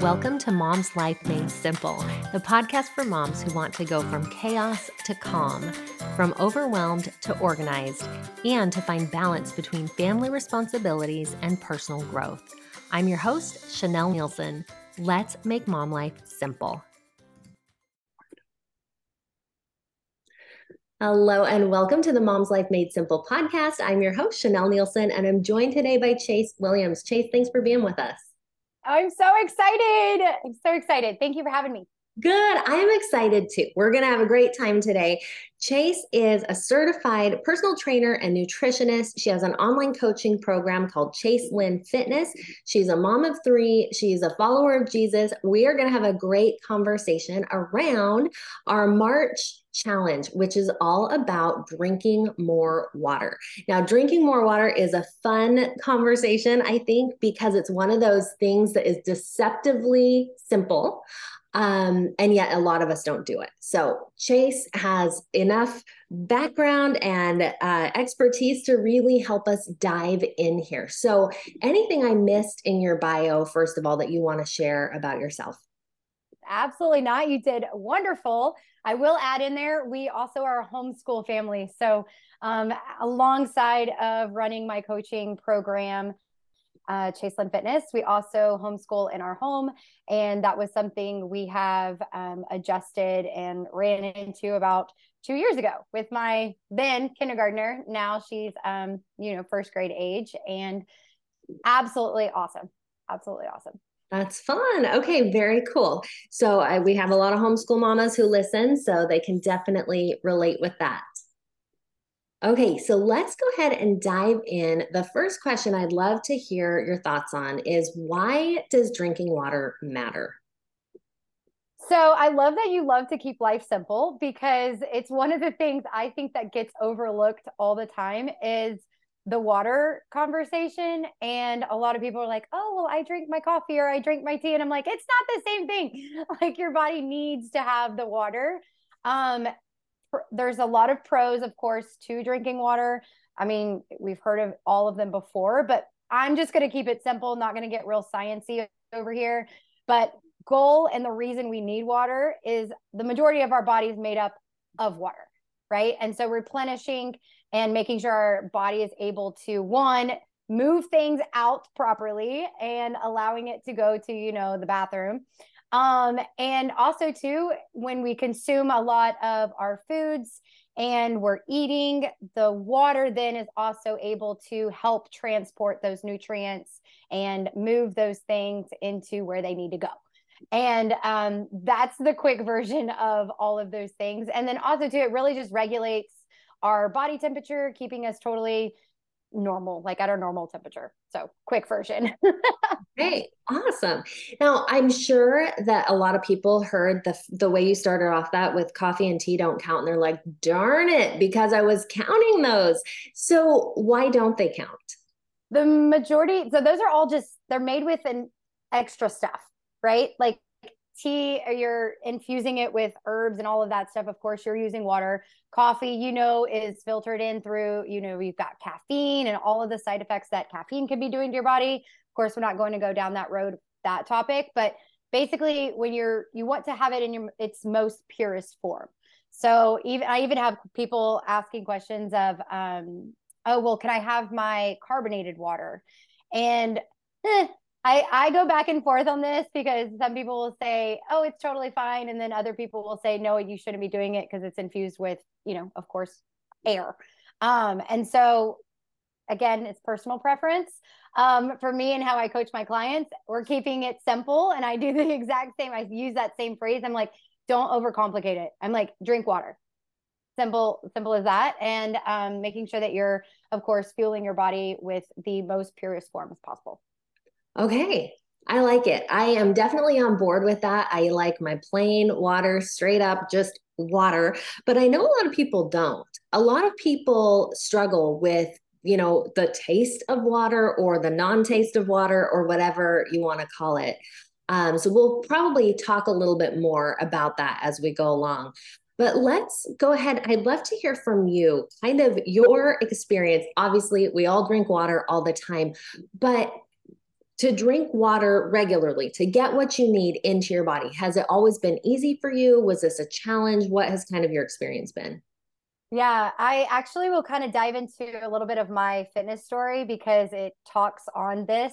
Welcome to Mom's Life Made Simple, the podcast for moms who want to go from chaos to calm, from overwhelmed to organized, and to find balance between family responsibilities and personal growth. I'm your host, Chanelle Neilson. Let's make mom life simple. Hello, and welcome to the Mom's Life Made Simple podcast. I'm your host, Chanelle Neilson, and I'm joined today by Chase Williams. Chase, thanks for being with us. I'm so excited. I'm so excited. Thank you for having me. Good. I am excited too. We're going to have a great time today. Chase is a certified personal trainer and nutritionist. She has an online coaching program called Chase Lynn Fitness. She's a mom of three. She's a follower of Jesus. We are going to have a great conversation around our March challenge, which is all about drinking more water. Now, drinking more water is a fun conversation, I think, because it's one of those things that is deceptively simple. Um, and yet a lot of us don't do it. So Chase has enough background and uh, expertise to really help us dive in here. So anything I missed in your bio, first of all, that you want to share about yourself? Absolutely not. You did wonderful. I will add in there, we also are a homeschool family. So um, alongside of running my coaching program, uh, Chase Lynn Fitness. We also homeschool in our home, and that was something we have um, adjusted and ran into about two years ago with my then kindergartner. Now she's, um, you know, first grade age, and absolutely awesome, absolutely awesome. That's fun. Okay, very cool. So I, we have a lot of homeschool mamas who listen, so they can definitely relate with that. Okay, so let's go ahead and dive in. The first question I'd love to hear your thoughts on is why does drinking water matter? So I love that you love to keep life simple because it's one of the things I think that gets overlooked all the time is the water conversation and a lot of people are like oh well i drink my coffee or i drink my tea and i'm like it's not the same thing like your body needs to have the water um there's a lot of pros, of course, to drinking water. I mean, we've heard of all of them before, but I'm just going to keep it simple, not going to get real sciency over here. But goal and the reason we need water is the majority of our body is made up of water, right? And so replenishing and making sure our body is able to one move things out properly and allowing it to go to, you know, the bathroom um, and also, too, when we consume a lot of our foods and we're eating, the water then is also able to help transport those nutrients and move those things into where they need to go. And um, that's the quick version of all of those things. And then also, too, it really just regulates our body temperature, keeping us totally normal, like at our normal temperature. So, quick version. Hey, awesome. Now, I'm sure that a lot of people heard the the way you started off that with coffee and tea don't count, and they're like, "Darn it!" Because I was counting those. So, why don't they count? The majority. So those are all just they're made with an extra stuff, right? Like tea you're infusing it with herbs and all of that stuff of course you're using water. Coffee you know is filtered in through you know you've got caffeine and all of the side effects that caffeine can be doing to your body. Of course we're not going to go down that road that topic but basically when you're you want to have it in your its most purest form. So even i even have people asking questions of um oh well can i have my carbonated water? And eh, I, I go back and forth on this because some people will say, oh, it's totally fine. And then other people will say, no, you shouldn't be doing it because it's infused with, you know, of course, air. Um, and so, again, it's personal preference. Um, for me and how I coach my clients, we're keeping it simple. And I do the exact same. I use that same phrase. I'm like, don't overcomplicate it. I'm like, drink water. Simple, simple as that. And um, making sure that you're, of course, fueling your body with the most purest form as possible. Okay. I like it. I am definitely on board with that. I like my plain water, straight up, just water. But I know a lot of people don't. A lot of people struggle with, you know, the taste of water or the non taste of water or whatever you want to call it. Um, so we'll probably talk a little bit more about that as we go along. But let's go ahead. I'd love to hear from you, kind of your experience. Obviously, we all drink water all the time, but to drink water regularly, to get what you need into your body. Has it always been easy for you? Was this a challenge? What has kind of your experience been? Yeah, I actually will kind of dive into a little bit of my fitness story because it talks on this.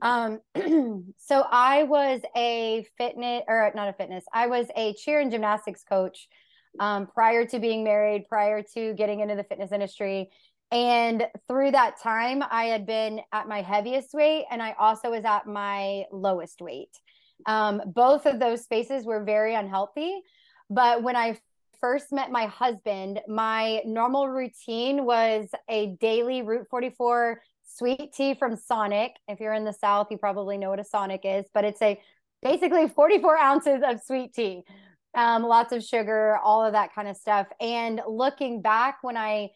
Um, so I was a fitness or not a fitness, I was a cheer and gymnastics coach um, prior to being married, prior to getting into the fitness industry. And through that time, I had been at my heaviest weight and I also was at my lowest weight. Um, both of those spaces were very unhealthy. But when I first met my husband, my normal routine was a daily Route 44 sweet tea from Sonic. If you're in the South, you probably know what a Sonic is, but it's a basically 44 ounces of sweet tea, um, lots of sugar, all of that kind of stuff. And looking back, when I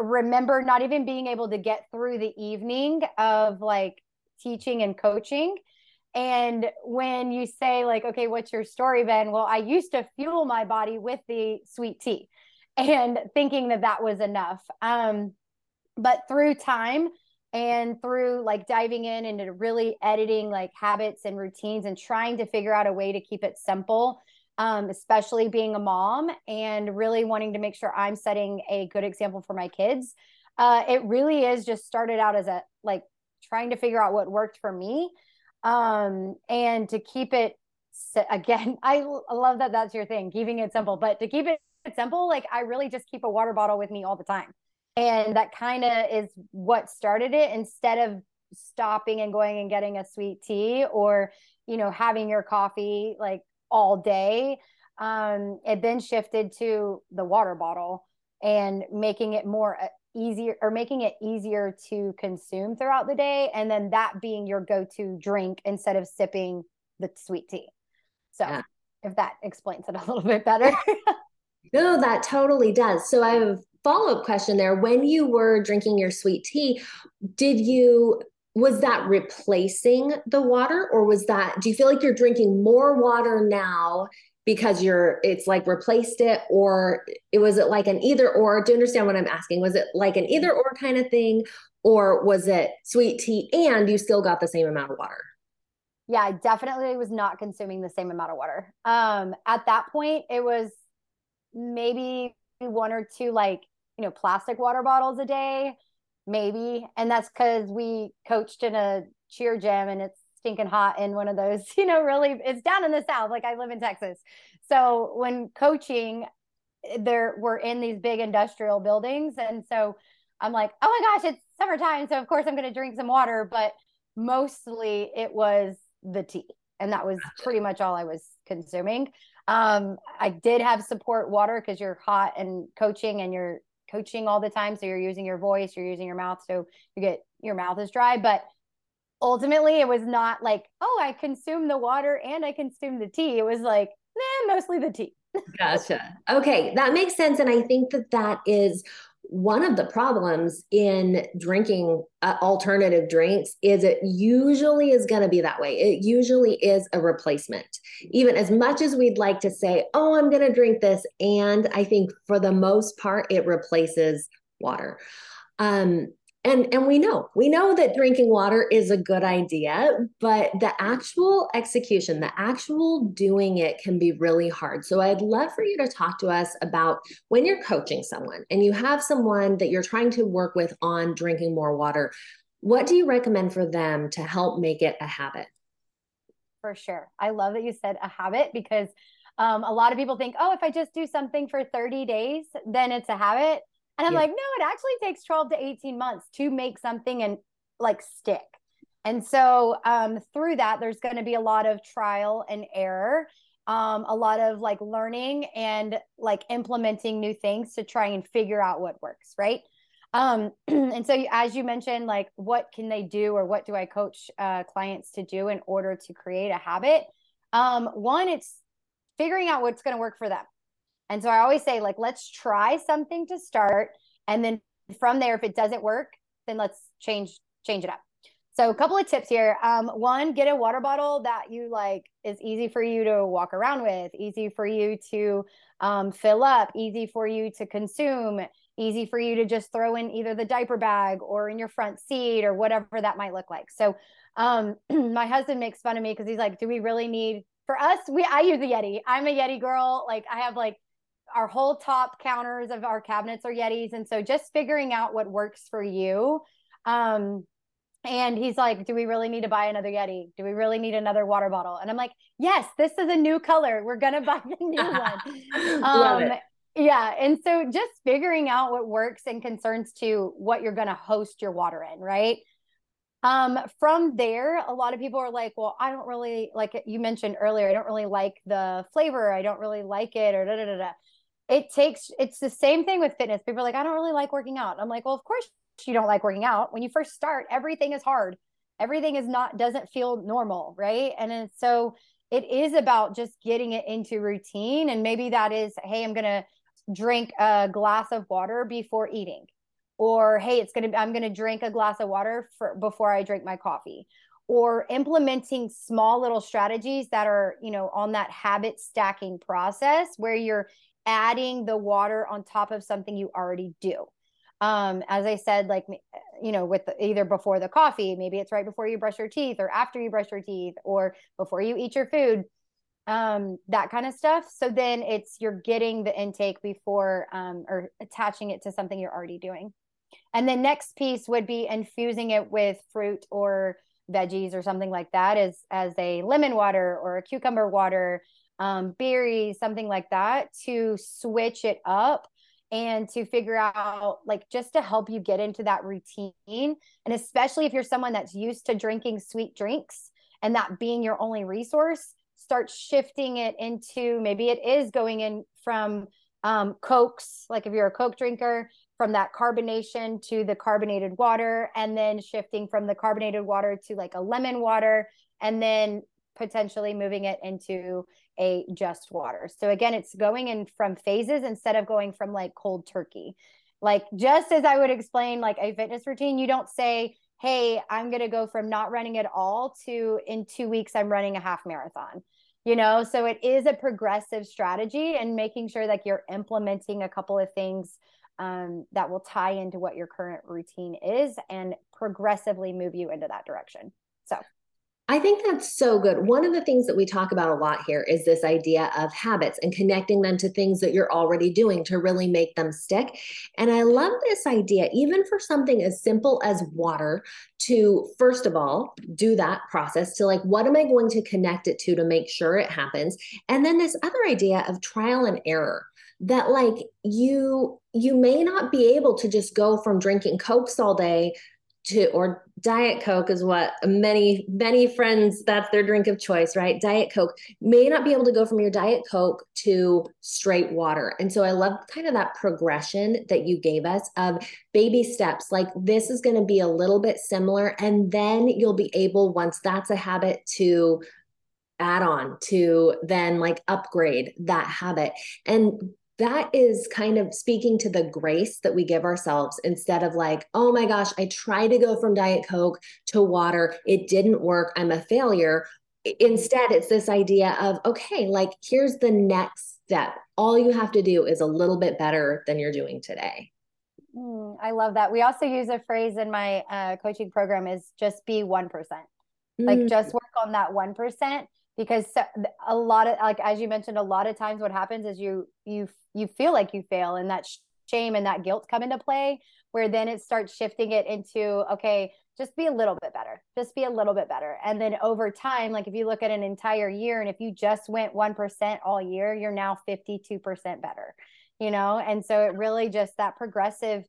remember not even being able to get through the evening of like teaching and coaching. And when you say, like, okay, what's your story, Ben? Well, I used to fuel my body with the sweet tea and thinking that that was enough. Um, but through time and through like diving in and really editing like habits and routines and trying to figure out a way to keep it simple, um, especially being a mom and really wanting to make sure I'm setting a good example for my kids. Uh, it really is just started out as a like trying to figure out what worked for me um, and to keep it again. I, love that that's your thing, keeping it simple, but to keep it simple, like I really just keep a water bottle with me all the time. And that kind of is what started it instead of stopping and going and getting a sweet tea or, you know, having your coffee like all day. Um, it then shifted to the water bottle and making it more uh, easier or making it easier to consume throughout the day. And then that being your go to drink instead of sipping the sweet tea. So, yeah. if that explains it a little bit better. no, that totally does. So, I have a follow up question there. When you were drinking your sweet tea, did you was that replacing the water or was that do you feel like you're drinking more water now because you're it's like replaced it or it was it like an either or? Do you understand what i'm asking? Was it like an either or kind of thing or was it sweet tea and you still got the same amount of water? Yeah i definitely was not consuming the same amount of water. Um at that point it was maybe one or two like you know plastic water bottles a day maybe. And that's because we coached in a cheer gym and it's stinking hot in one of those, you know, really, it's down in the South. Like I live in Texas. So when coaching, there we're in these big industrial buildings. And so I'm like, oh my gosh, it's summertime. So of course I'm going to drink some water. But mostly it was the tea. And that was pretty much all I was consuming. Um, I did have support water because you're hot and coaching and you're coaching all the time. So you're using your voice, you're using your mouth. So you get your mouth is dry. But ultimately, it was not like, oh, I consume the water and I consume the tea. It was like, nah, mostly the tea. gotcha. Okay. That makes sense. And I think that that is one of the problems in drinking uh, alternative drinks is it usually is going to be that way. It usually is a replacement. Even as much as we'd like to say, oh, I'm going to drink this. And I think for the most part, it replaces water. Um, and and we know we know that drinking water is a good idea but the actual execution the actual doing it can be really hard. So i'd love for you to talk to us about when you're coaching someone and you have someone that you're trying to work with on drinking more water what do you recommend for them to help make it a habit? For sure. I love that you said a habit because um, a lot of people think oh if i just do something for 30 days then it's a habit and I'm yeah. like, no, it actually takes 12 to 18 months to make something and like stick. And so um, through that, there's going to be a lot of trial and error, um, a lot of like learning and like implementing new things to try and figure out what works, right? Um, and so, as you mentioned, like what can they do or what do I coach uh, clients to do in order to create a habit? Um, one, it's figuring out what's going to work for them. And so I always say, like, let's try something to start. And then from there, if it doesn't work, then let's change, change it up. So a couple of tips here. Um, one, get a water bottle that you like is easy for you to walk around with, easy for you to um, fill up, easy for you to consume. easy for you to just throw in either the diaper bag or in your front seat or whatever that might look like. So um my husband makes fun of me because he's like, do we really need for us? We I use a Yeti. I'm a Yeti girl. Like I have like our whole top counters of our cabinets are Yetis. And so just figuring out what works for you. Um, and he's like, Do we really need to buy another Yeti? Do we really need another water bottle? And I'm like, Yes, this is a new color. We're going to buy the new one. um, yeah. And so just figuring out what works and concerns to what you're going to host your water in, right? Um, from there, a lot of people are like, well, I don't really like you mentioned earlier, I don't really like the flavor. I don't really like it or da da da da it takes it's the same thing with fitness. People are like i don't really like working out. I'm like well of course you don't like working out. When you first start everything is hard. Everything is not doesn't feel normal right? And so it is about just getting it into routine and maybe that is hey i'm gonna drink a glass of water before eating or hey it's gonna i'm gonna drink a glass of water for before i drink my coffee or implementing small little strategies that are you know on that habit stacking process where you're adding the water on top of something you already do. Um, as I said, like, you know, with the, either before the coffee, maybe it's right before you brush your teeth or after you brush your teeth or before you eat your food, um, that kind of stuff. So then it's you're getting the intake before um, or attaching it to something you're already doing. And the next piece would be infusing it with fruit or veggies or something like that as as a lemon water or a cucumber water um, berries, something like that, to switch it up and to figure out like just to help you get into that routine. And especially if you're someone that's used to drinking sweet drinks and that being your only resource, start shifting it into maybe it is going in from um, Cokes, like if you're a Coke drinker, from that carbonation to the carbonated water, and then shifting from the carbonated water to like a lemon water, and then potentially moving it into a just water. So again, it's going in from phases instead of going from like cold turkey. Like just as I would explain like a fitness routine, you don't say, "Hey, I'm going to go from not running at all to in 2 weeks I'm running a half marathon." You know, so it is a progressive strategy and making sure like you're implementing a couple of things um, that will tie into what your current routine is and progressively move you into that direction. So I think that's so good. One of the things that we talk about a lot here is this idea of habits and connecting them to things that you're already doing to really make them stick. And I love this idea, even for something as simple as water, to first of all do that process to like, what am I going to connect it to to make sure it happens? And then this other idea of trial and error that like you you may not be able to just go from drinking cokes all day to or diet coke is what many many friends that's their drink of choice right? Diet coke may not be able to go from your diet coke to straight water. And so i love kind of that progression that you gave us of baby steps. Like this is going to be a little bit similar and then you'll be able once that's a habit to add on to then like upgrade that habit. And that is kind of speaking to the grace that we give ourselves instead of like, oh my gosh, I tried to go from Diet Coke to water. It didn't work. I'm a failure. Instead, it's this idea of, okay, like here's the next step. All you have to do is a little bit better than you're doing today. Mm, I love that. We also use a phrase in my uh, coaching program is just be 1%. Mm. Like just work on that 1% because a lot of like as you mentioned a lot of times what happens is you you you feel like you fail and that shame and that guilt come into play where then it starts shifting it into okay just be a little bit better just be a little bit better. And then over time like if you look at an entire year and if you just went 1% all year you're now 52% better you know? And so it really just that progressive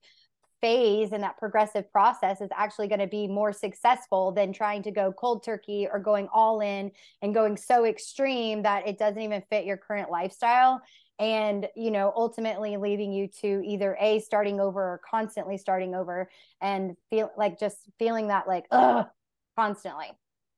phase and that progressive process is actually going to be more successful than trying to go cold turkey or going all in and going so extreme that it doesn't even fit your current lifestyle. And you know ultimately leading you to either a starting over or constantly starting over and feel like just feeling that like ugh constantly.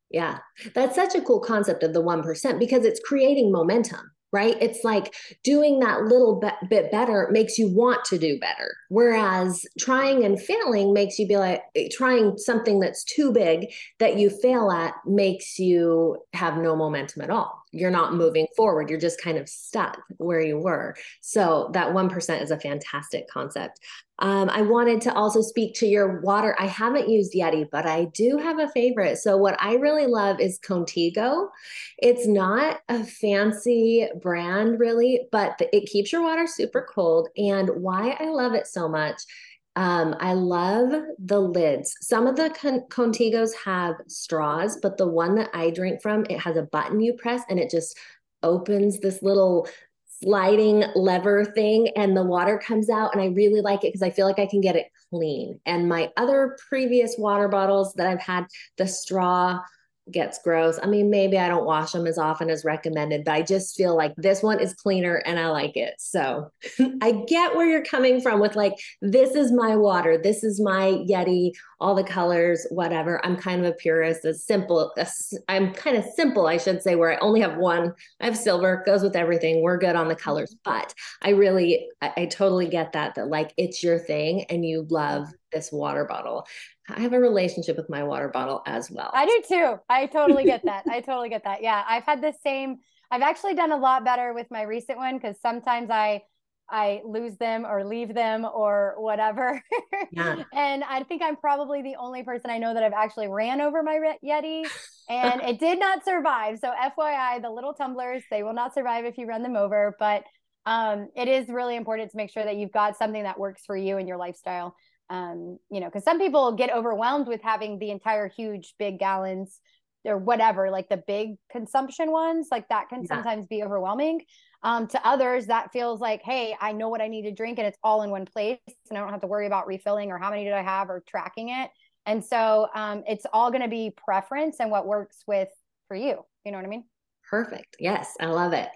Yeah. That's such a cool concept of the 1% because it's creating momentum right? It's like doing that little bit, better makes you want to do better. Whereas trying and failing makes you be like, trying something that's too big that you fail at makes you have no momentum at all. You're not moving forward. You're just kind of stuck where you were. So that 1% is a fantastic concept. Um, I wanted to also speak to your water. I haven't used Yeti, but I do have a favorite. So, what I really love is Contigo. It's not a fancy brand, really, but it keeps your water super cold. And why I love it so much um, I love the lids. Some of the Con- Contigos have straws, but the one that I drink from, it has a button you press and it just opens this little sliding lever thing and the water comes out and I really like it because I feel like I can get it clean. And my other previous water bottles that I've had the straw gets gross. I mean, maybe I don't wash them as often as recommended, but I just feel like this one is cleaner and I like it. So I get where you're coming from with like, this is my water, this is my Yeti, all the colors, whatever. I'm kind of a purist, as simple. I'm kind of simple, I should say, where I only have one. I have silver, goes with everything. We're good on the colors, mm-hmm. but I really, I, I totally get that, that like it's your thing and you love this water bottle. I have a relationship with my water bottle as well. I do too. I totally get that. I totally get that. Yeah, I've had the same. I've actually done a lot better with my recent one because sometimes I I lose them or leave them or whatever. Yeah. and I think I'm probably the only person I know that I've actually ran over my Yeti and it did not survive. So FYI, the little tumblers, they will not survive if you run them over, but um, it is really important to make sure that you've got something that works for you and your lifestyle um, you know, because some people get overwhelmed with having the entire huge big gallons or whatever, like the big consumption ones, like that can yeah. sometimes be overwhelming. Um, to others, that feels like, hey, I know what I need to drink and it's all in one place, and I don't have to worry about refilling or how many did I have or tracking it. And so um, it's all going to be preference and what works with for you. You know what I mean? Perfect. Yes, I love it.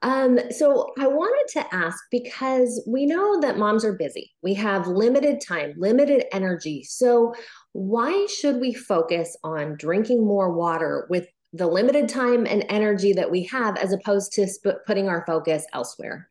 Um, so I wanted to ask because we know that moms are busy. We have limited time, limited energy. So why should we focus on drinking more water with the limited time and energy that we have as opposed to sp- putting our focus elsewhere?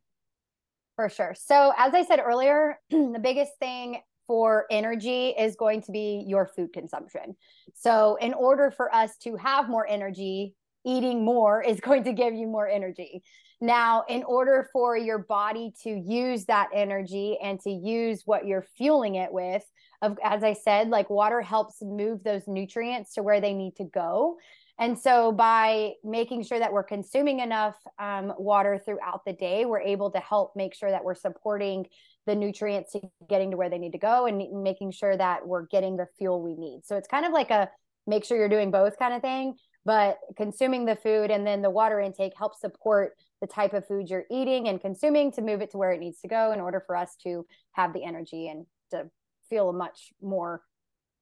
For sure. So as I said earlier, the biggest thing for energy is going to be your food consumption. So, in order for us to have more energy, eating more is going to give you more energy. Now, in order for your body to use that energy and to use what you're fueling it with, of as I said, like water helps move those nutrients to where they need to go. And so, by making sure that we're consuming enough um, water throughout the day, we're able to help make sure that we're supporting the nutrients to getting to where they need to go and making sure that we're getting the fuel we need. So, it's kind of like a make sure you're doing both kind of thing but consuming the food and then the water intake helps support the type of food you're eating and consuming to move it to where it needs to go in order for us to have the energy and to feel much more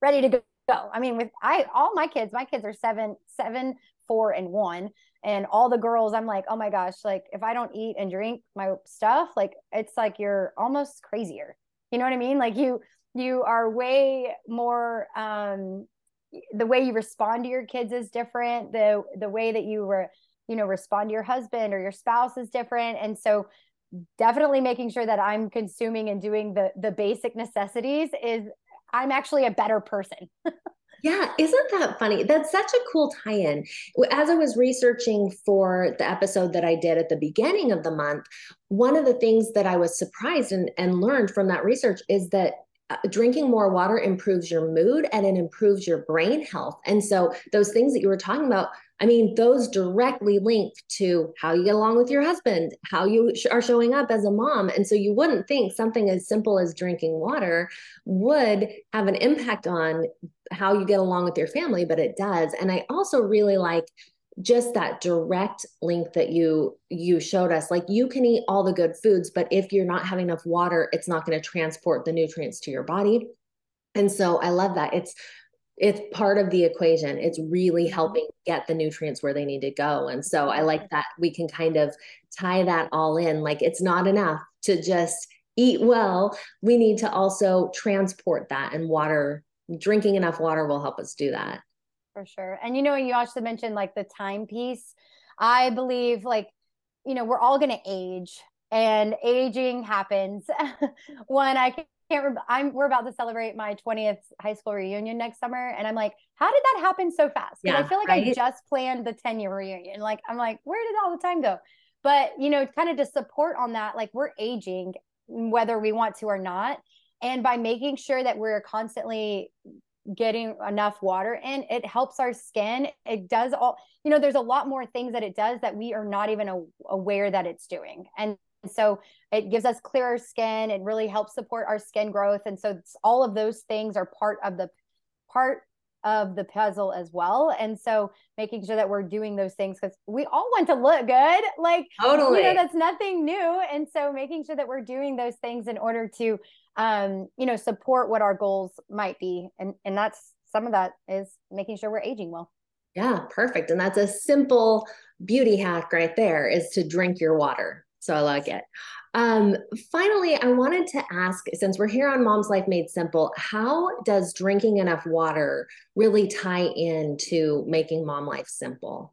ready to go. I mean, with I all my kids, my kids are seven, seven, four, and one. And all the girls, I'm like, oh my gosh, like if I don't eat and drink my stuff, like it's like you're almost crazier. You know what I mean? Like you you are way more um the way you respond to your kids is different the the way that you were you know respond to your husband or your spouse is different and so definitely making sure that i'm consuming and doing the the basic necessities is i'm actually a better person Yeah, isn't that funny? That's such a cool tie in. As I was researching for the episode that I did at the beginning of the month, one of the things that I was surprised and, and learned from that research is that uh, drinking more water improves your mood and it improves your brain health. And so, those things that you were talking about, I mean, those directly link to how you get along with your husband, how you sh- are showing up as a mom. And so, you wouldn't think something as simple as drinking water would have an impact on how you get along with your family, but it does. And I also really like just that direct link that you you showed us like you can eat all the good foods but if you're not having enough water it's not going to transport the nutrients to your body. And so i love that. It's it's part of the equation. It's really mm-hmm. helping get the nutrients where they need to go. And so i like that we can kind of tie that all in. Like it's not enough to just eat well. We need to also transport that and water drinking enough water will help us do that for sure. And you know, you also mentioned like the timepiece. I believe like you know, we're all going to age and aging happens. when I can't remember, I'm, we're about to celebrate my 20th high school reunion next summer. And I'm like, how did that happen so fast? Because yeah, I feel like right? I just planned the 10 year reunion. Like, I'm like, where did all the time go? But, you know, kind of to support on that, like we're aging, whether we want to or not. And by making sure that we're constantly getting enough water in it helps our skin. It does all you know there's a lot more things that it does that we are not even a, aware that it's doing. And so it gives us clearer skin. It really helps support our skin growth. And so all of those things are part of the part of the puzzle as well and so making sure that we're doing those things because we all want to look good like totally you know that's nothing new and so making sure that we're doing those things in order to um, you know, support what our goals might be. And and that's some of that is making sure we're aging well. Yeah, perfect. And that's a simple beauty hack right there is to drink your water. So I like it. Um, finally, I wanted to ask since we're here on Mom's Life Made Simple, how does drinking enough water really tie into making mom life simple?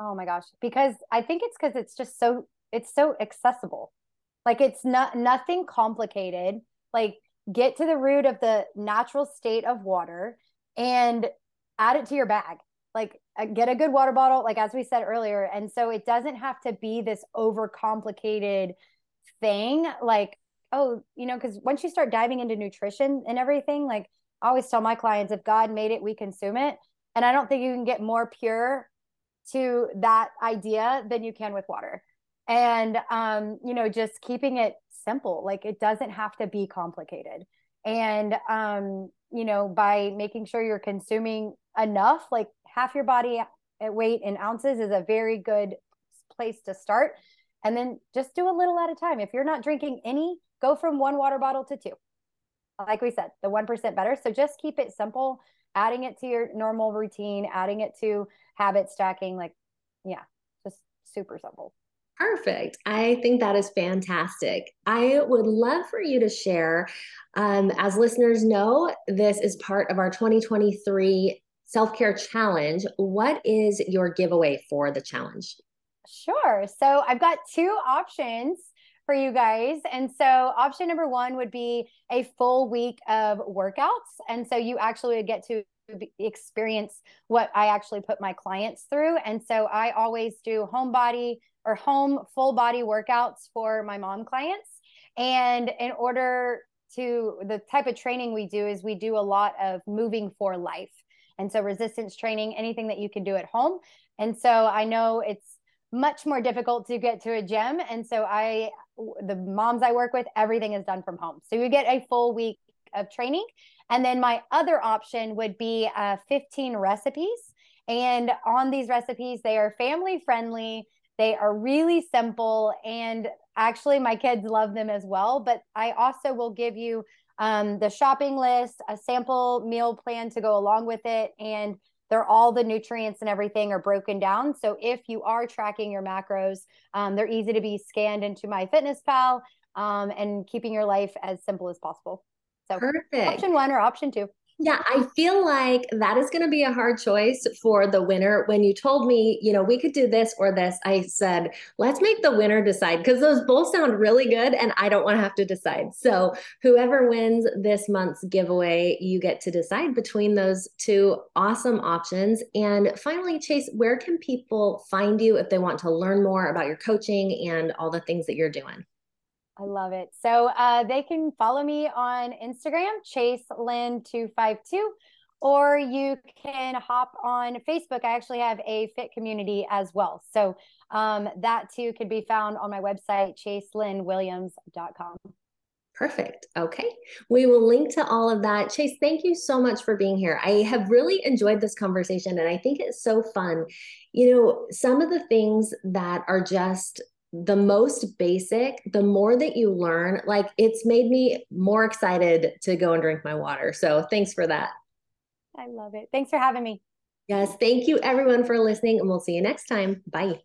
Oh my gosh, because I think it's because it's just so it's so accessible. Like it's not nothing complicated like get to the root of the natural state of water and add it to your bag like uh, get a good water bottle like as we said earlier and so it doesn't have to be this overcomplicated thing like oh you know because once you start diving into nutrition and everything like i always tell my clients if god made it we consume it and i don't think you can get more pure to that idea than you can with water. And um you know just keeping it simple like it doesn't have to be complicated. And um you know by making sure you're consuming enough like half your body weight in ounces is a very good place to start and then just do a little at a time if you're not drinking any go from one water bottle to two like we said the 1% better so just keep it simple adding it to your normal routine adding it to habit stacking like yeah just super simple Perfect. I think that is fantastic. I would love for you to share. Um, as listeners know, this is part of our 2023 self care challenge. What is your giveaway for the challenge? Sure. So I've got two options for you guys. And so option number one would be a full week of workouts. And so you actually would get to experience what I actually put my clients through. And so I always do home body or home full body workouts for my mom clients. And in order to the type of training we do is we do a lot of moving for life. And so resistance training, anything that you can do at home. And so I know it's much more difficult to get to a gym. And so I, the moms I work with, everything is done from home. So you get a full week of training. And then my other option would be uh, 15 recipes. And on these recipes, they are family friendly. They are really simple. And actually, my kids love them as well. But I also will give you um, the shopping list, a sample meal plan to go along with it. And they're all the nutrients and everything are broken down. So if you are tracking your macros, um, they're easy to be scanned into MyFitnessPal um, and keeping your life as simple as possible. So Perfect. option one or option two. Yeah, I feel like that is going to be a hard choice for the winner. When you told me, you know, we could do this or this, I said, let's make the winner decide because those both sound really good and I don't want to have to decide. So, whoever wins this month's giveaway, you get to decide between those two awesome options. And finally, Chase, where can people find you if they want to learn more about your coaching and all the things that you're doing? I love it. So uh, they can follow me on Instagram, Chase Lynn 252, or you can hop on Facebook. I actually have a fit community as well. So um, that too could be found on my website, chaselynnwilliams.com. Perfect. Okay. We will link to all of that. Chase, thank you so much for being here. I have really enjoyed this conversation and I think it's so fun. You know, some of the things that are just the most basic, the more that you learn, like it's made me more excited to go and drink my water. So thanks for that. I love it. Thanks for having me. Yes. Thank you, everyone, for listening, and we'll see you next time. Bye.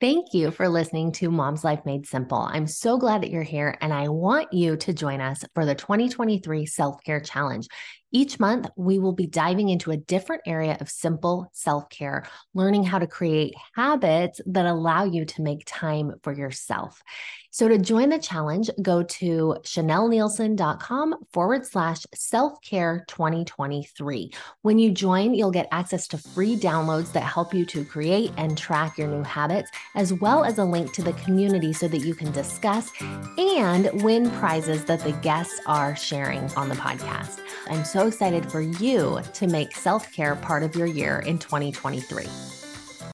Thank you for listening to Mom's Life Made Simple. I'm so glad that you're here, and I want you to join us for the 2023 Self Care Challenge. Each month, we will be diving into a different area of simple self care, learning how to create habits that allow you to make time for yourself. So to join the challenge, go to chanelleneilson.com forward slash self care 2023. When you join, you'll get access to free downloads that help you to create and track your new habits, as well as a link to the community so that you can discuss and win prizes that the guests are sharing on the podcast. I'm so excited for you to make self care part of your year in 2023.